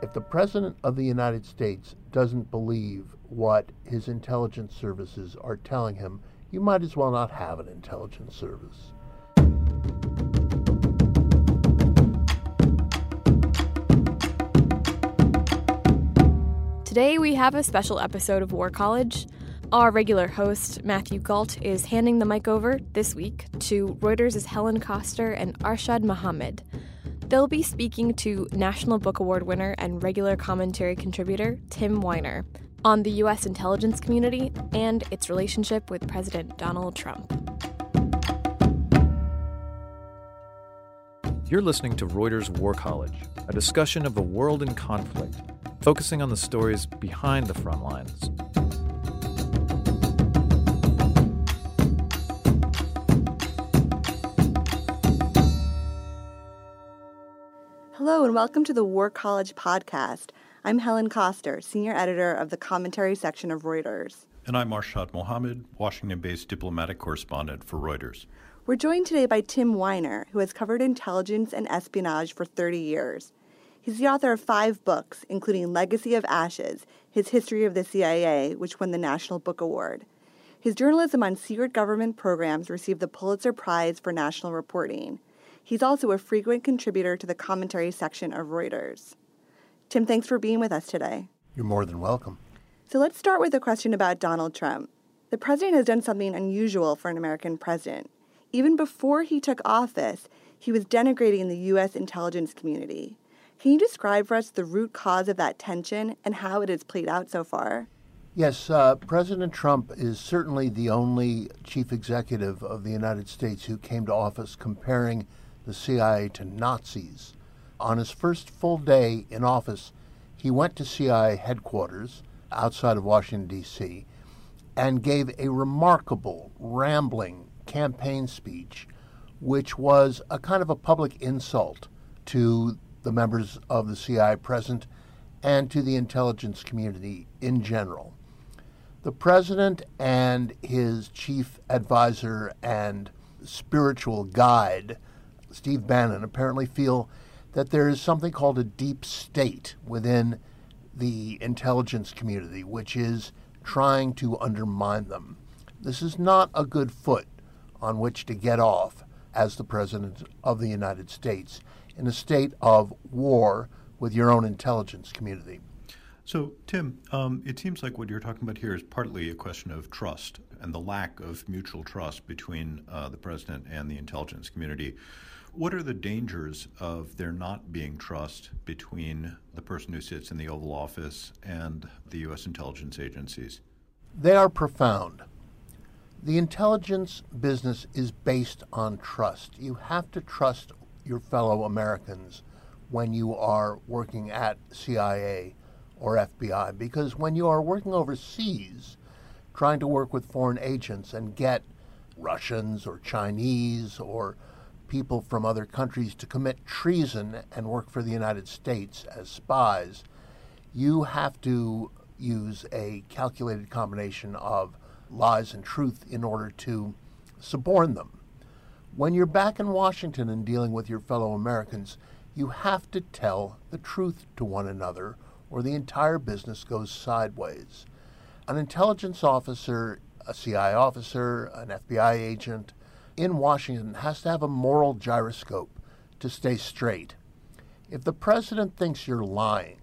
If the President of the United States doesn't believe what his intelligence services are telling him, you might as well not have an intelligence service. Today we have a special episode of War College. Our regular host, Matthew Gault, is handing the mic over this week to Reuters' Helen Coster and Arshad Mohammed. They'll be speaking to National Book Award winner and regular commentary contributor Tim Weiner on the U.S. intelligence community and its relationship with President Donald Trump. You're listening to Reuters War College, a discussion of the world in conflict, focusing on the stories behind the front lines. Hello, and welcome to the War College podcast. I'm Helen Coster, senior editor of the commentary section of Reuters. And I'm Arshad Mohammed, Washington based diplomatic correspondent for Reuters. We're joined today by Tim Weiner, who has covered intelligence and espionage for 30 years. He's the author of five books, including Legacy of Ashes, His History of the CIA, which won the National Book Award. His journalism on secret government programs received the Pulitzer Prize for National Reporting. He's also a frequent contributor to the commentary section of Reuters. Tim, thanks for being with us today. You're more than welcome. So let's start with a question about Donald Trump. The president has done something unusual for an American president. Even before he took office, he was denigrating the U.S. intelligence community. Can you describe for us the root cause of that tension and how it has played out so far? Yes, uh, President Trump is certainly the only chief executive of the United States who came to office comparing the CIA to Nazis. On his first full day in office, he went to CIA headquarters outside of Washington, D.C., and gave a remarkable, rambling campaign speech, which was a kind of a public insult to the members of the CIA present and to the intelligence community in general. The president and his chief advisor and spiritual guide Steve Bannon, apparently feel that there is something called a deep state within the intelligence community, which is trying to undermine them. This is not a good foot on which to get off as the President of the United States in a state of war with your own intelligence community. So, Tim, um, it seems like what you're talking about here is partly a question of trust and the lack of mutual trust between uh, the president and the intelligence community. What are the dangers of there not being trust between the person who sits in the Oval Office and the U.S. intelligence agencies? They are profound. The intelligence business is based on trust. You have to trust your fellow Americans when you are working at CIA or FBI because when you are working overseas, trying to work with foreign agents and get Russians or Chinese or people from other countries to commit treason and work for the United States as spies, you have to use a calculated combination of lies and truth in order to suborn them. When you're back in Washington and dealing with your fellow Americans, you have to tell the truth to one another, or the entire business goes sideways. An intelligence officer, a CI officer, an FBI agent, in Washington has to have a moral gyroscope to stay straight. If the president thinks you're lying,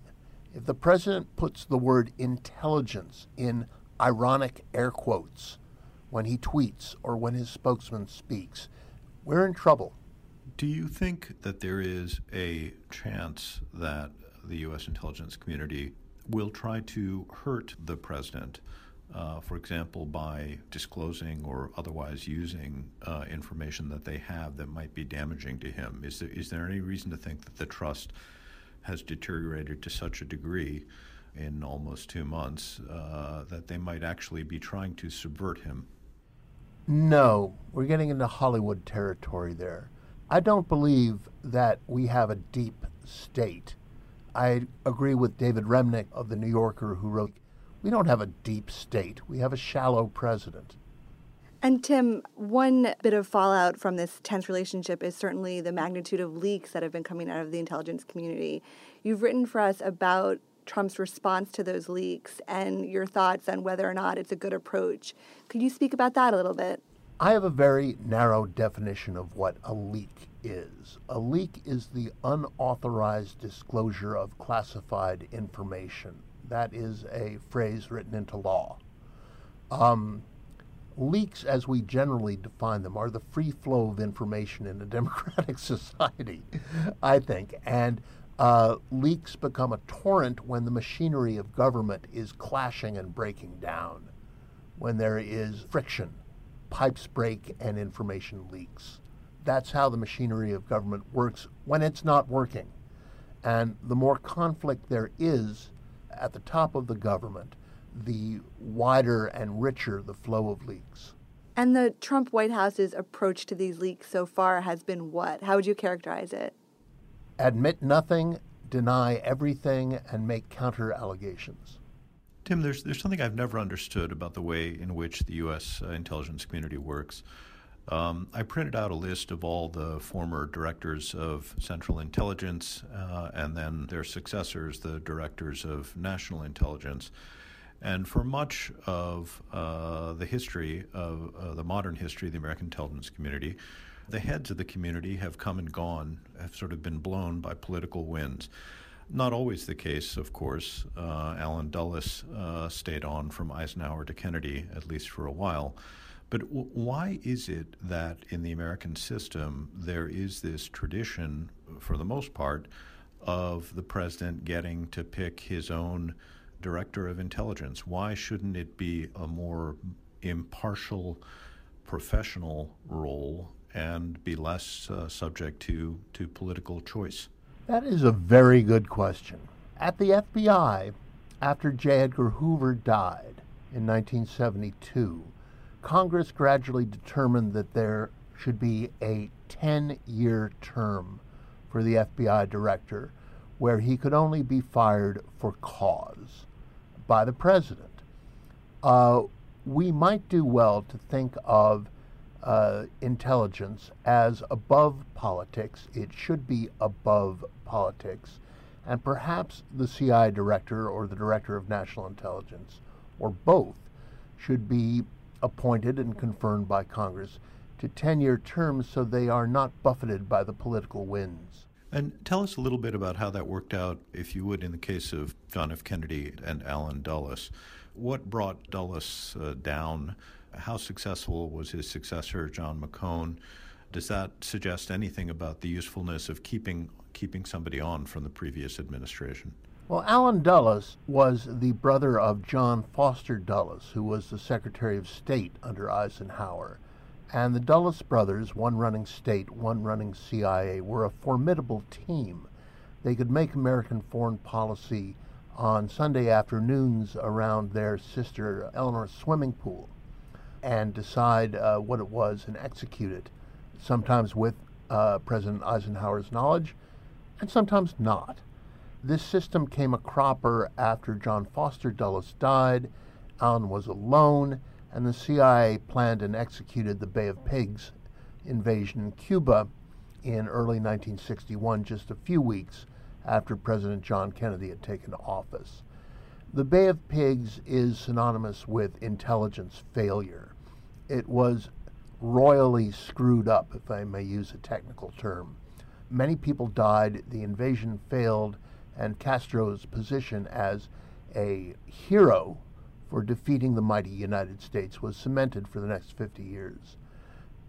if the president puts the word intelligence in ironic air quotes when he tweets or when his spokesman speaks, we're in trouble. Do you think that there is a chance that the U.S. intelligence community will try to hurt the president? Uh, for example, by disclosing or otherwise using uh, information that they have that might be damaging to him. Is there, is there any reason to think that the trust has deteriorated to such a degree in almost two months uh, that they might actually be trying to subvert him? No, we're getting into Hollywood territory there. I don't believe that we have a deep state. I agree with David Remnick of The New Yorker, who wrote, We don't have a deep state, we have a shallow president. And Tim, one bit of fallout from this tense relationship is certainly the magnitude of leaks that have been coming out of the intelligence community. You've written for us about Trump's response to those leaks and your thoughts on whether or not it's a good approach. Could you speak about that a little bit? I have a very narrow definition of what a leak is. A leak is the unauthorized disclosure of classified information. That is a phrase written into law. Um, leaks, as we generally define them, are the free flow of information in a democratic society, I think. And uh, leaks become a torrent when the machinery of government is clashing and breaking down, when there is friction, pipes break, and information leaks. That's how the machinery of government works when it's not working. And the more conflict there is at the top of the government, the wider and richer the flow of leaks. And the Trump White House's approach to these leaks so far has been what? How would you characterize it? admit nothing, deny everything, and make counter allegations. Tim, there's, there's something I've never understood about the way in which the U.S. Uh, intelligence community works. Um, I printed out a list of all the former directors of Central Intelligence uh, and then their successors, the directors of National Intelligence. And for much of uh, the history of uh, the modern history of the American intelligence community, the heads of the community have come and gone, have sort of been blown by political winds. Not always the case, of course. Uh, Allen Dulles uh, stayed on from Eisenhower to Kennedy, at least for a while. But w- why is it that in the American system there is this tradition, for the most part, of the president getting to pick his own director of intelligence? Why shouldn't it be a more impartial, professional role and be less uh, subject to, to political choice? That is a very good question. At the FBI, after J. Edgar Hoover died in 1972, Congress gradually determined that there should be a 10 year term for the FBI director where he could only be fired for cause by the president. Uh, we might do well to think of uh, intelligence as above politics. It should be above politics. And perhaps the CI director or the director of national intelligence, or both, should be appointed and confirmed by Congress to 10 year terms so they are not buffeted by the political winds. And tell us a little bit about how that worked out, if you would, in the case of John F. Kennedy and Allen Dulles. What brought Dulles uh, down how successful was his successor, John McCone? Does that suggest anything about the usefulness of keeping keeping somebody on from the previous administration? Well, Allen Dulles was the brother of John Foster Dulles, who was the Secretary of State under Eisenhower. And the Dulles brothers, one running state, one running CIA, were a formidable team. They could make American foreign policy on Sunday afternoons around their sister Eleanor's swimming pool and decide uh, what it was and execute it, sometimes with uh, President Eisenhower's knowledge and sometimes not. This system came a cropper after John Foster Dulles died. Allen was alone, and the CIA planned and executed the Bay of Pigs invasion in Cuba in early 1961, just a few weeks after President John Kennedy had taken office. The Bay of Pigs is synonymous with intelligence failure it was royally screwed up, if I may use a technical term. Many people died, the invasion failed, and Castro's position as a hero for defeating the mighty United States was cemented for the next 50 years.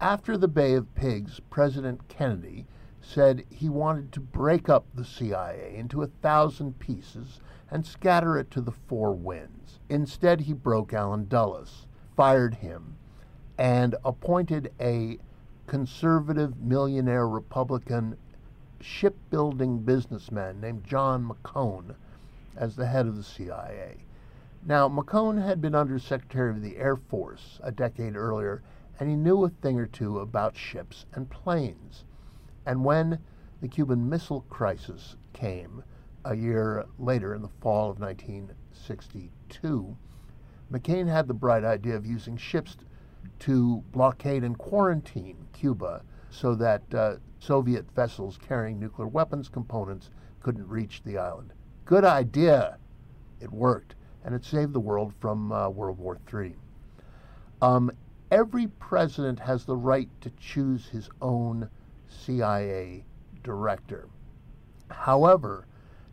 After the Bay of Pigs, President Kennedy said he wanted to break up the CIA into a thousand pieces and scatter it to the four winds. Instead, he broke Allen Dulles, fired him, and appointed a conservative millionaire Republican shipbuilding businessman named John McCone as the head of the CIA. Now, McCone had been Under Secretary of the Air Force a decade earlier, and he knew a thing or two about ships and planes. And when the Cuban Missile Crisis came a year later in the fall of 1962, McCone had the bright idea of using ships to blockade and quarantine Cuba so that uh, Soviet vessels carrying nuclear weapons components couldn't reach the island. Good idea. It worked, and it saved the world from uh, World War III. Um, every president has the right to choose his own CIA director. However,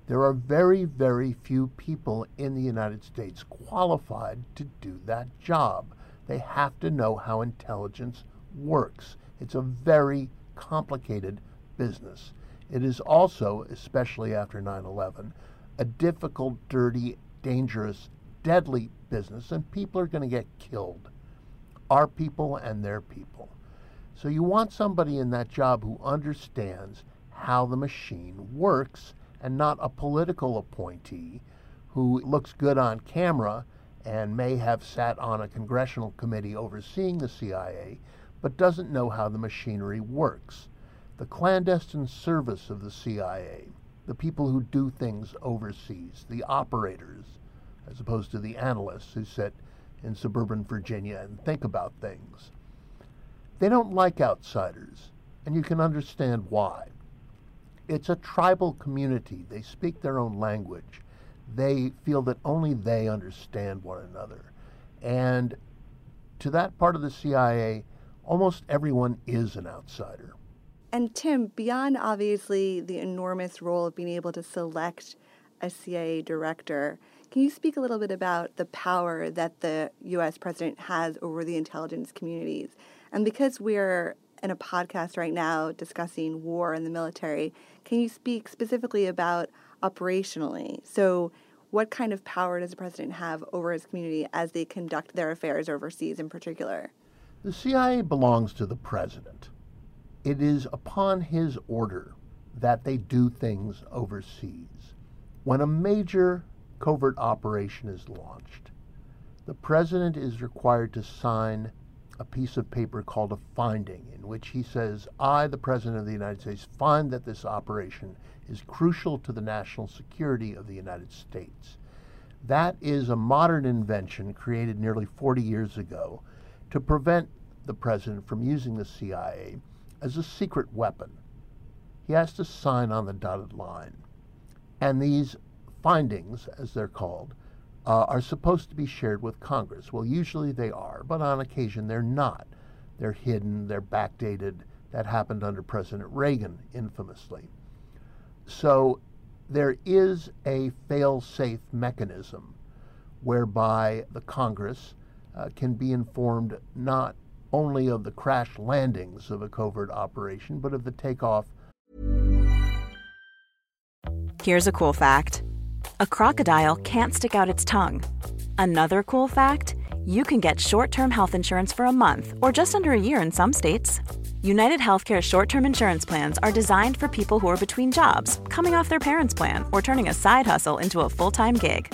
there are very, very few people in the United States qualified to do that job. They have to know how intelligence works. It's a very complicated business. It is also, especially after 9 11, a difficult, dirty, dangerous, deadly business, and people are going to get killed. Our people and their people. So you want somebody in that job who understands how the machine works and not a political appointee who looks good on camera and may have sat on a congressional committee overseeing the CIA, but doesn't know how the machinery works. The clandestine service of the CIA, the people who do things overseas, the operators, as opposed to the analysts who sit in suburban Virginia and think about things. They don't like outsiders, and you can understand why. It's a tribal community. They speak their own language. They feel that only they understand one another. And to that part of the CIA, almost everyone is an outsider. And Tim, beyond obviously the enormous role of being able to select a CIA director, can you speak a little bit about the power that the US president has over the intelligence communities? And because we're in a podcast right now discussing war and the military, can you speak specifically about operationally? So, what kind of power does the president have over his community as they conduct their affairs overseas in particular? The CIA belongs to the president. It is upon his order that they do things overseas. When a major covert operation is launched, the president is required to sign a piece of paper called a finding, in which he says, I, the President of the United States, find that this operation is crucial to the national security of the United States. That is a modern invention created nearly 40 years ago to prevent the president from using the CIA as a secret weapon. He has to sign on the dotted line. And these findings, as they're called, uh, are supposed to be shared with Congress. Well, usually they are, but on occasion they're not. They're hidden, they're backdated. That happened under President Reagan, infamously. So there is a fail safe mechanism whereby the Congress uh, can be informed not only of the crash landings of a covert operation, but of the takeoff. Here's a cool fact a crocodile can't stick out its tongue. Another cool fact you can get short term health insurance for a month or just under a year in some states. United Healthcare short term insurance plans are designed for people who are between jobs, coming off their parents' plan, or turning a side hustle into a full time gig.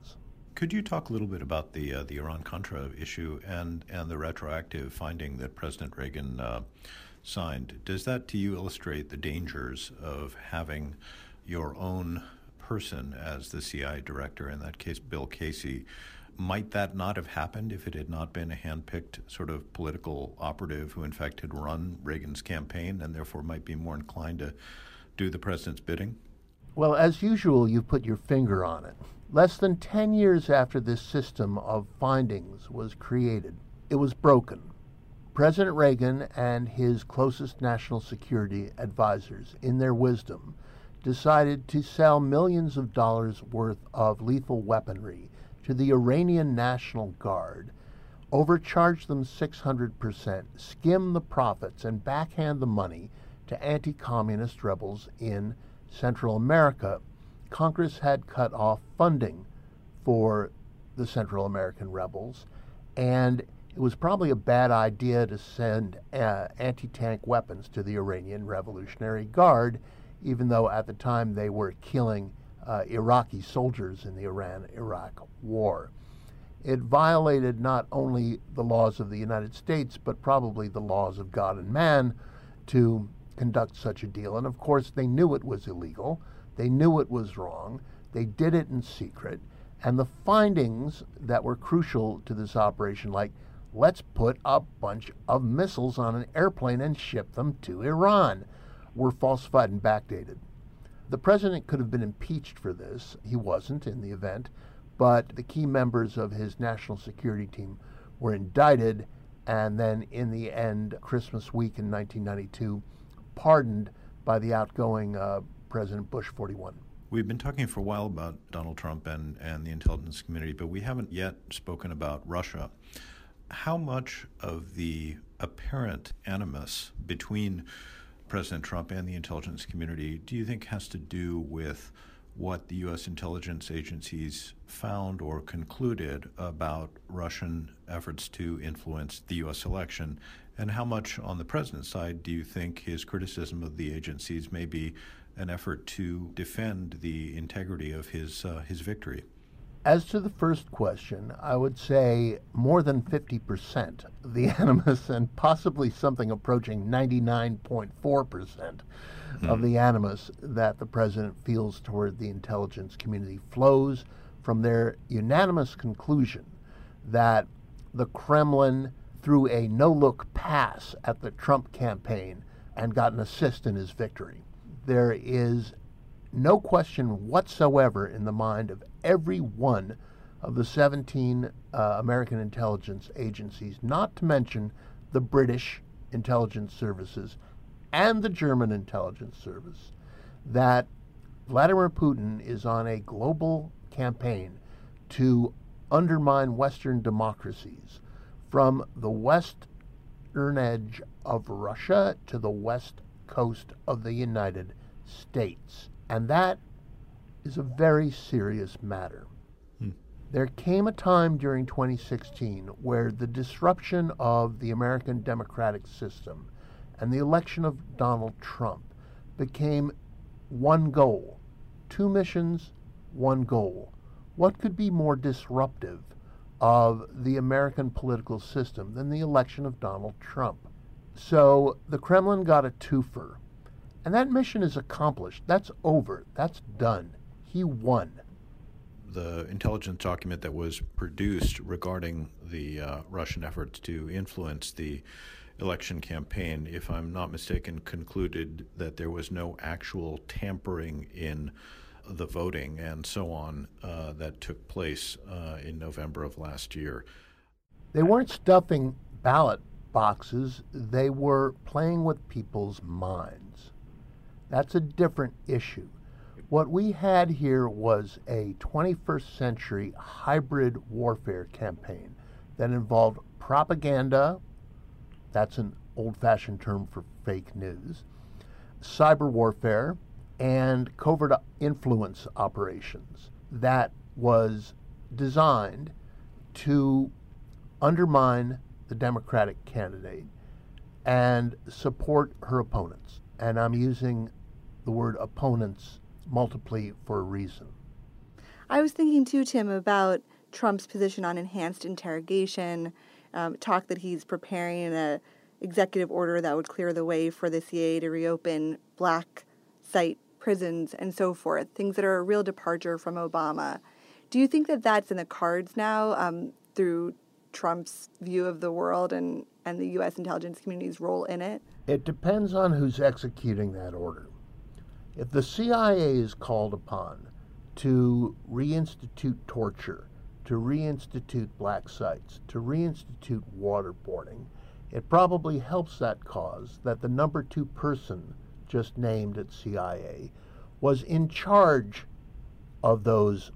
Could you talk a little bit about the uh, the Iran Contra issue and and the retroactive finding that President Reagan uh, signed? Does that to you illustrate the dangers of having your own person as the CIA director? In that case, Bill Casey. Might that not have happened if it had not been a handpicked sort of political operative who, in fact, had run Reagan's campaign and therefore might be more inclined to do the president's bidding? Well, as usual, you put your finger on it. Less than 10 years after this system of findings was created, it was broken. President Reagan and his closest national security advisors, in their wisdom, decided to sell millions of dollars worth of lethal weaponry to the Iranian National Guard, overcharge them 600%, skim the profits, and backhand the money to anti communist rebels in Central America. Congress had cut off funding for the Central American rebels, and it was probably a bad idea to send uh, anti tank weapons to the Iranian Revolutionary Guard, even though at the time they were killing uh, Iraqi soldiers in the Iran Iraq War. It violated not only the laws of the United States, but probably the laws of God and man to conduct such a deal. And of course, they knew it was illegal, they knew it was wrong, they did it in secret. And the findings that were crucial to this operation, like let's put a bunch of missiles on an airplane and ship them to Iran, were falsified and backdated. The president could have been impeached for this. He wasn't in the event, but the key members of his national security team were indicted, and then in the end, Christmas week in 1992, pardoned by the outgoing uh, President Bush 41. We've been talking for a while about Donald Trump and, and the intelligence community, but we haven't yet spoken about Russia. How much of the apparent animus between President Trump and the intelligence community do you think has to do with what the U.S. intelligence agencies found or concluded about Russian efforts to influence the U.S. election? And how much on the president's side do you think his criticism of the agencies may be an effort to defend the integrity of his, uh, his victory? As to the first question, I would say more than 50% the animus, and possibly something approaching 99.4% mm. of the animus that the president feels toward the intelligence community flows from their unanimous conclusion that the Kremlin threw a no look pass at the Trump campaign and got an assist in his victory. There is no question whatsoever in the mind of every one of the 17 uh, American intelligence agencies, not to mention the British intelligence services and the German intelligence service, that Vladimir Putin is on a global campaign to undermine Western democracies from the western edge of Russia to the west coast of the United States. And that is a very serious matter. Hmm. There came a time during 2016 where the disruption of the American democratic system and the election of Donald Trump became one goal. Two missions, one goal. What could be more disruptive of the American political system than the election of Donald Trump? So the Kremlin got a twofer. And that mission is accomplished. That's over. That's done. He won. The intelligence document that was produced regarding the uh, Russian efforts to influence the election campaign, if I'm not mistaken, concluded that there was no actual tampering in the voting and so on uh, that took place uh, in November of last year. They weren't stuffing ballot boxes, they were playing with people's minds. That's a different issue. What we had here was a 21st century hybrid warfare campaign that involved propaganda, that's an old fashioned term for fake news, cyber warfare, and covert influence operations that was designed to undermine the Democratic candidate and support her opponents. And I'm using the word opponents multiply for a reason. I was thinking too, Tim, about Trump's position on enhanced interrogation, um, talk that he's preparing an executive order that would clear the way for the CIA to reopen black site prisons and so forth, things that are a real departure from Obama. Do you think that that's in the cards now um, through Trump's view of the world and, and the U.S. intelligence community's role in it? It depends on who's executing that order. If the CIA is called upon to reinstitute torture, to reinstitute black sites, to reinstitute waterboarding, it probably helps that cause that the number two person just named at CIA was in charge of those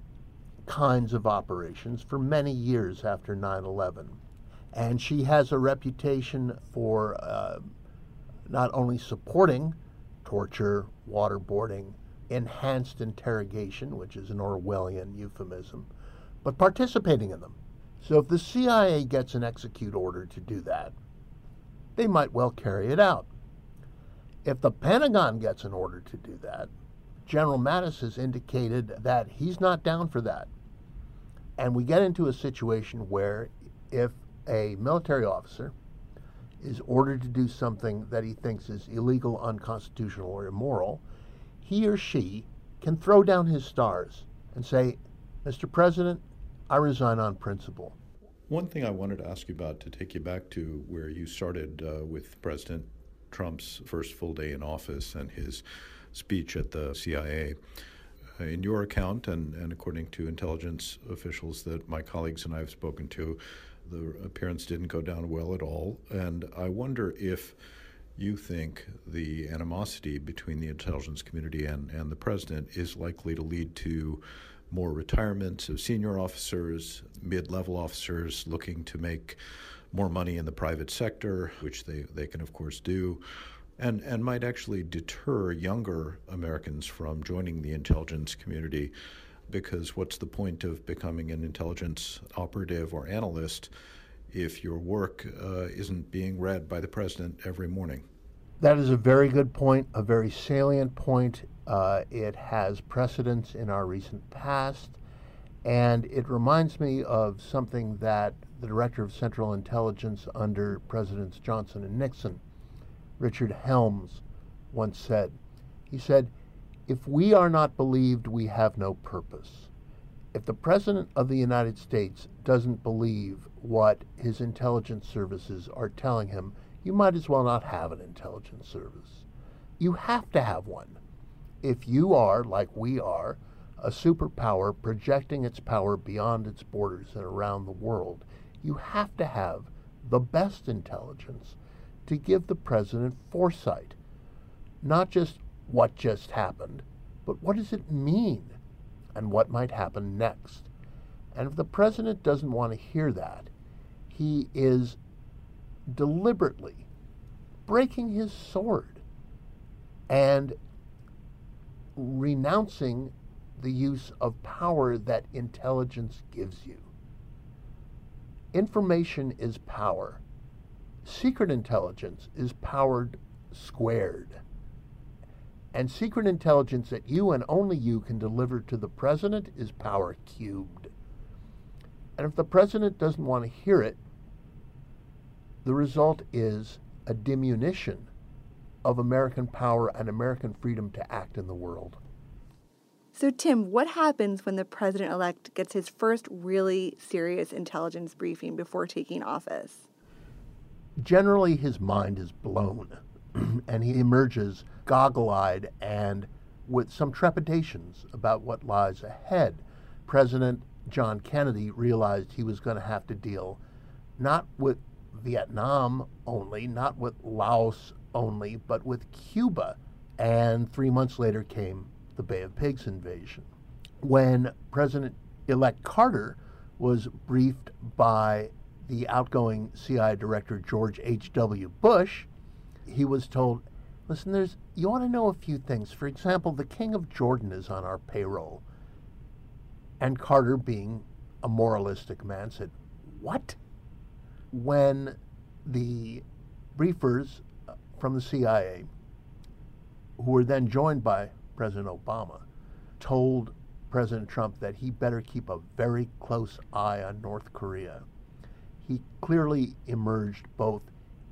kinds of operations for many years after 9 11. And she has a reputation for uh, not only supporting torture, waterboarding, enhanced interrogation, which is an Orwellian euphemism, but participating in them. So if the CIA gets an execute order to do that, they might well carry it out. If the Pentagon gets an order to do that, General Mattis has indicated that he's not down for that. And we get into a situation where if a military officer is ordered to do something that he thinks is illegal, unconstitutional, or immoral, he or she can throw down his stars and say, Mr. President, I resign on principle. One thing I wanted to ask you about to take you back to where you started uh, with President Trump's first full day in office and his speech at the CIA. Uh, in your account, and, and according to intelligence officials that my colleagues and I have spoken to, the appearance didn't go down well at all. And I wonder if you think the animosity between the intelligence community and, and the president is likely to lead to more retirements of senior officers, mid level officers looking to make more money in the private sector, which they, they can, of course, do and, and might actually deter younger Americans from joining the intelligence community because what's the point of becoming an intelligence operative or analyst if your work uh, isn't being read by the president every morning? That is a very good point, a very salient point. Uh, it has precedence in our recent past, and it reminds me of something that the Director of Central Intelligence under Presidents Johnson and Nixon Richard Helms once said. He said, If we are not believed, we have no purpose. If the President of the United States doesn't believe what his intelligence services are telling him, you might as well not have an intelligence service. You have to have one. If you are, like we are, a superpower projecting its power beyond its borders and around the world, you have to have the best intelligence to give the president foresight. Not just what just happened, but what does it mean and what might happen next. And if the president doesn't want to hear that, he is deliberately breaking his sword and renouncing the use of power that intelligence gives you. Information is power. Secret intelligence is powered squared. And secret intelligence that you and only you can deliver to the president is power cubed. And if the president doesn't want to hear it, the result is a diminution of American power and American freedom to act in the world. So, Tim, what happens when the president elect gets his first really serious intelligence briefing before taking office? Generally his mind is blown and he emerges goggle eyed and with some trepidations about what lies ahead. President John Kennedy realized he was going to have to deal not with Vietnam only, not with Laos only, but with Cuba. And three months later came the Bay of Pigs invasion. When President elect Carter was briefed by the outgoing CIA director George H.W. Bush, he was told, listen, there's you want to know a few things. For example, the king of Jordan is on our payroll. And Carter, being a moralistic man, said, What? When the briefers uh, from the CIA, who were then joined by President Obama, told President Trump that he better keep a very close eye on North Korea. He clearly emerged both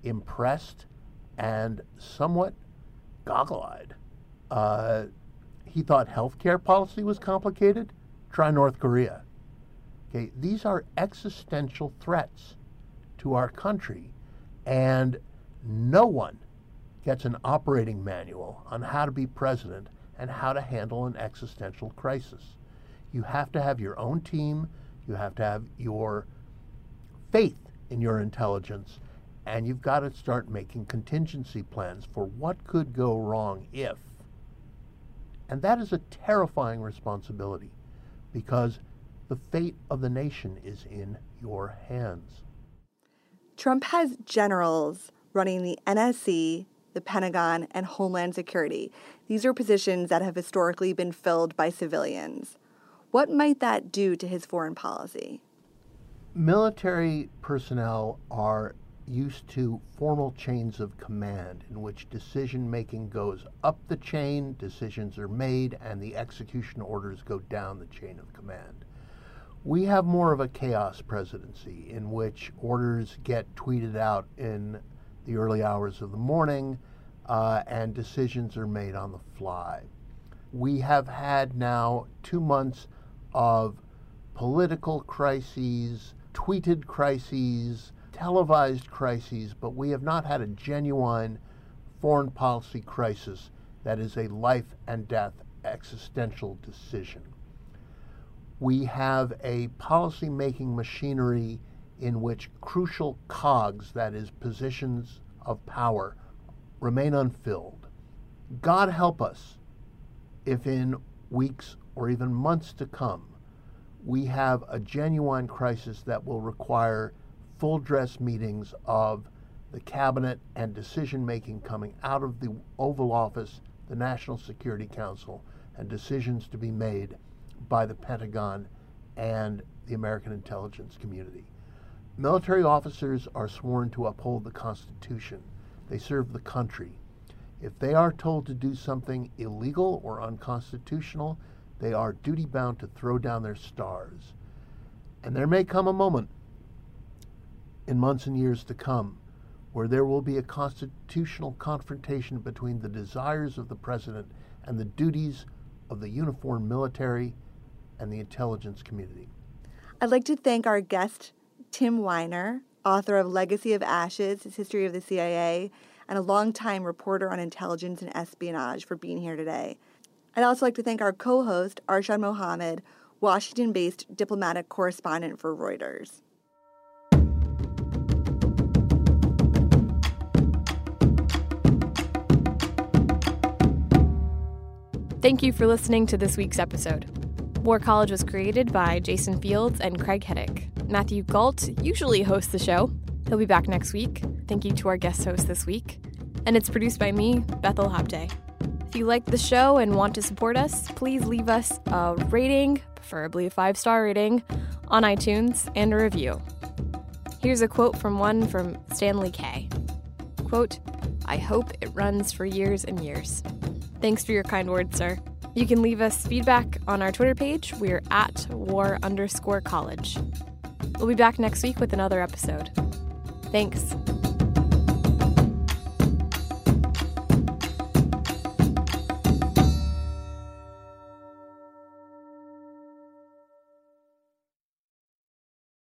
impressed and somewhat goggle eyed. Uh, he thought healthcare policy was complicated. Try North Korea. Okay, these are existential threats to our country, and no one gets an operating manual on how to be president and how to handle an existential crisis. You have to have your own team, you have to have your faith in your intelligence, and you've got to start making contingency plans for what could go wrong if. And that is a terrifying responsibility because the fate of the nation is in your hands. Trump has generals running the NSC, the Pentagon, and Homeland Security. These are positions that have historically been filled by civilians. What might that do to his foreign policy? Military personnel are used to formal chains of command in which decision making goes up the chain, decisions are made, and the execution orders go down the chain of command. We have more of a chaos presidency in which orders get tweeted out in the early hours of the morning uh, and decisions are made on the fly. We have had now two months of political crises, tweeted crises, televised crises, but we have not had a genuine foreign policy crisis that is a life and death existential decision. We have a policy making machinery in which crucial cogs, that is, positions of power, remain unfilled. God help us if in weeks or even months to come we have a genuine crisis that will require full dress meetings of the cabinet and decision making coming out of the Oval Office, the National Security Council, and decisions to be made by the Pentagon and the American intelligence community. Military officers are sworn to uphold the Constitution. They serve the country. If they are told to do something illegal or unconstitutional, they are duty bound to throw down their stars. And there may come a moment in months and years to come where there will be a constitutional confrontation between the desires of the president and the duties of the uniformed military and the intelligence community. I'd like to thank our guest, Tim Weiner, author of Legacy of Ashes, His History of the CIA, and a longtime reporter on intelligence and espionage for being here today. I'd also like to thank our co host, Arshad Mohammed, Washington based diplomatic correspondent for Reuters. Thank you for listening to this week's episode. War College was created by Jason Fields and Craig Heddick. Matthew Gault usually hosts the show. He'll be back next week. Thank you to our guest host this week. And it's produced by me, Bethel Habte. If you like the show and want to support us, please leave us a rating, preferably a five star rating, on iTunes and a review. Here's a quote from one from Stanley Kay. Quote, I hope it runs for years and years. Thanks for your kind words, sir. You can leave us feedback on our Twitter page. We're at war underscore college. We'll be back next week with another episode. Thanks.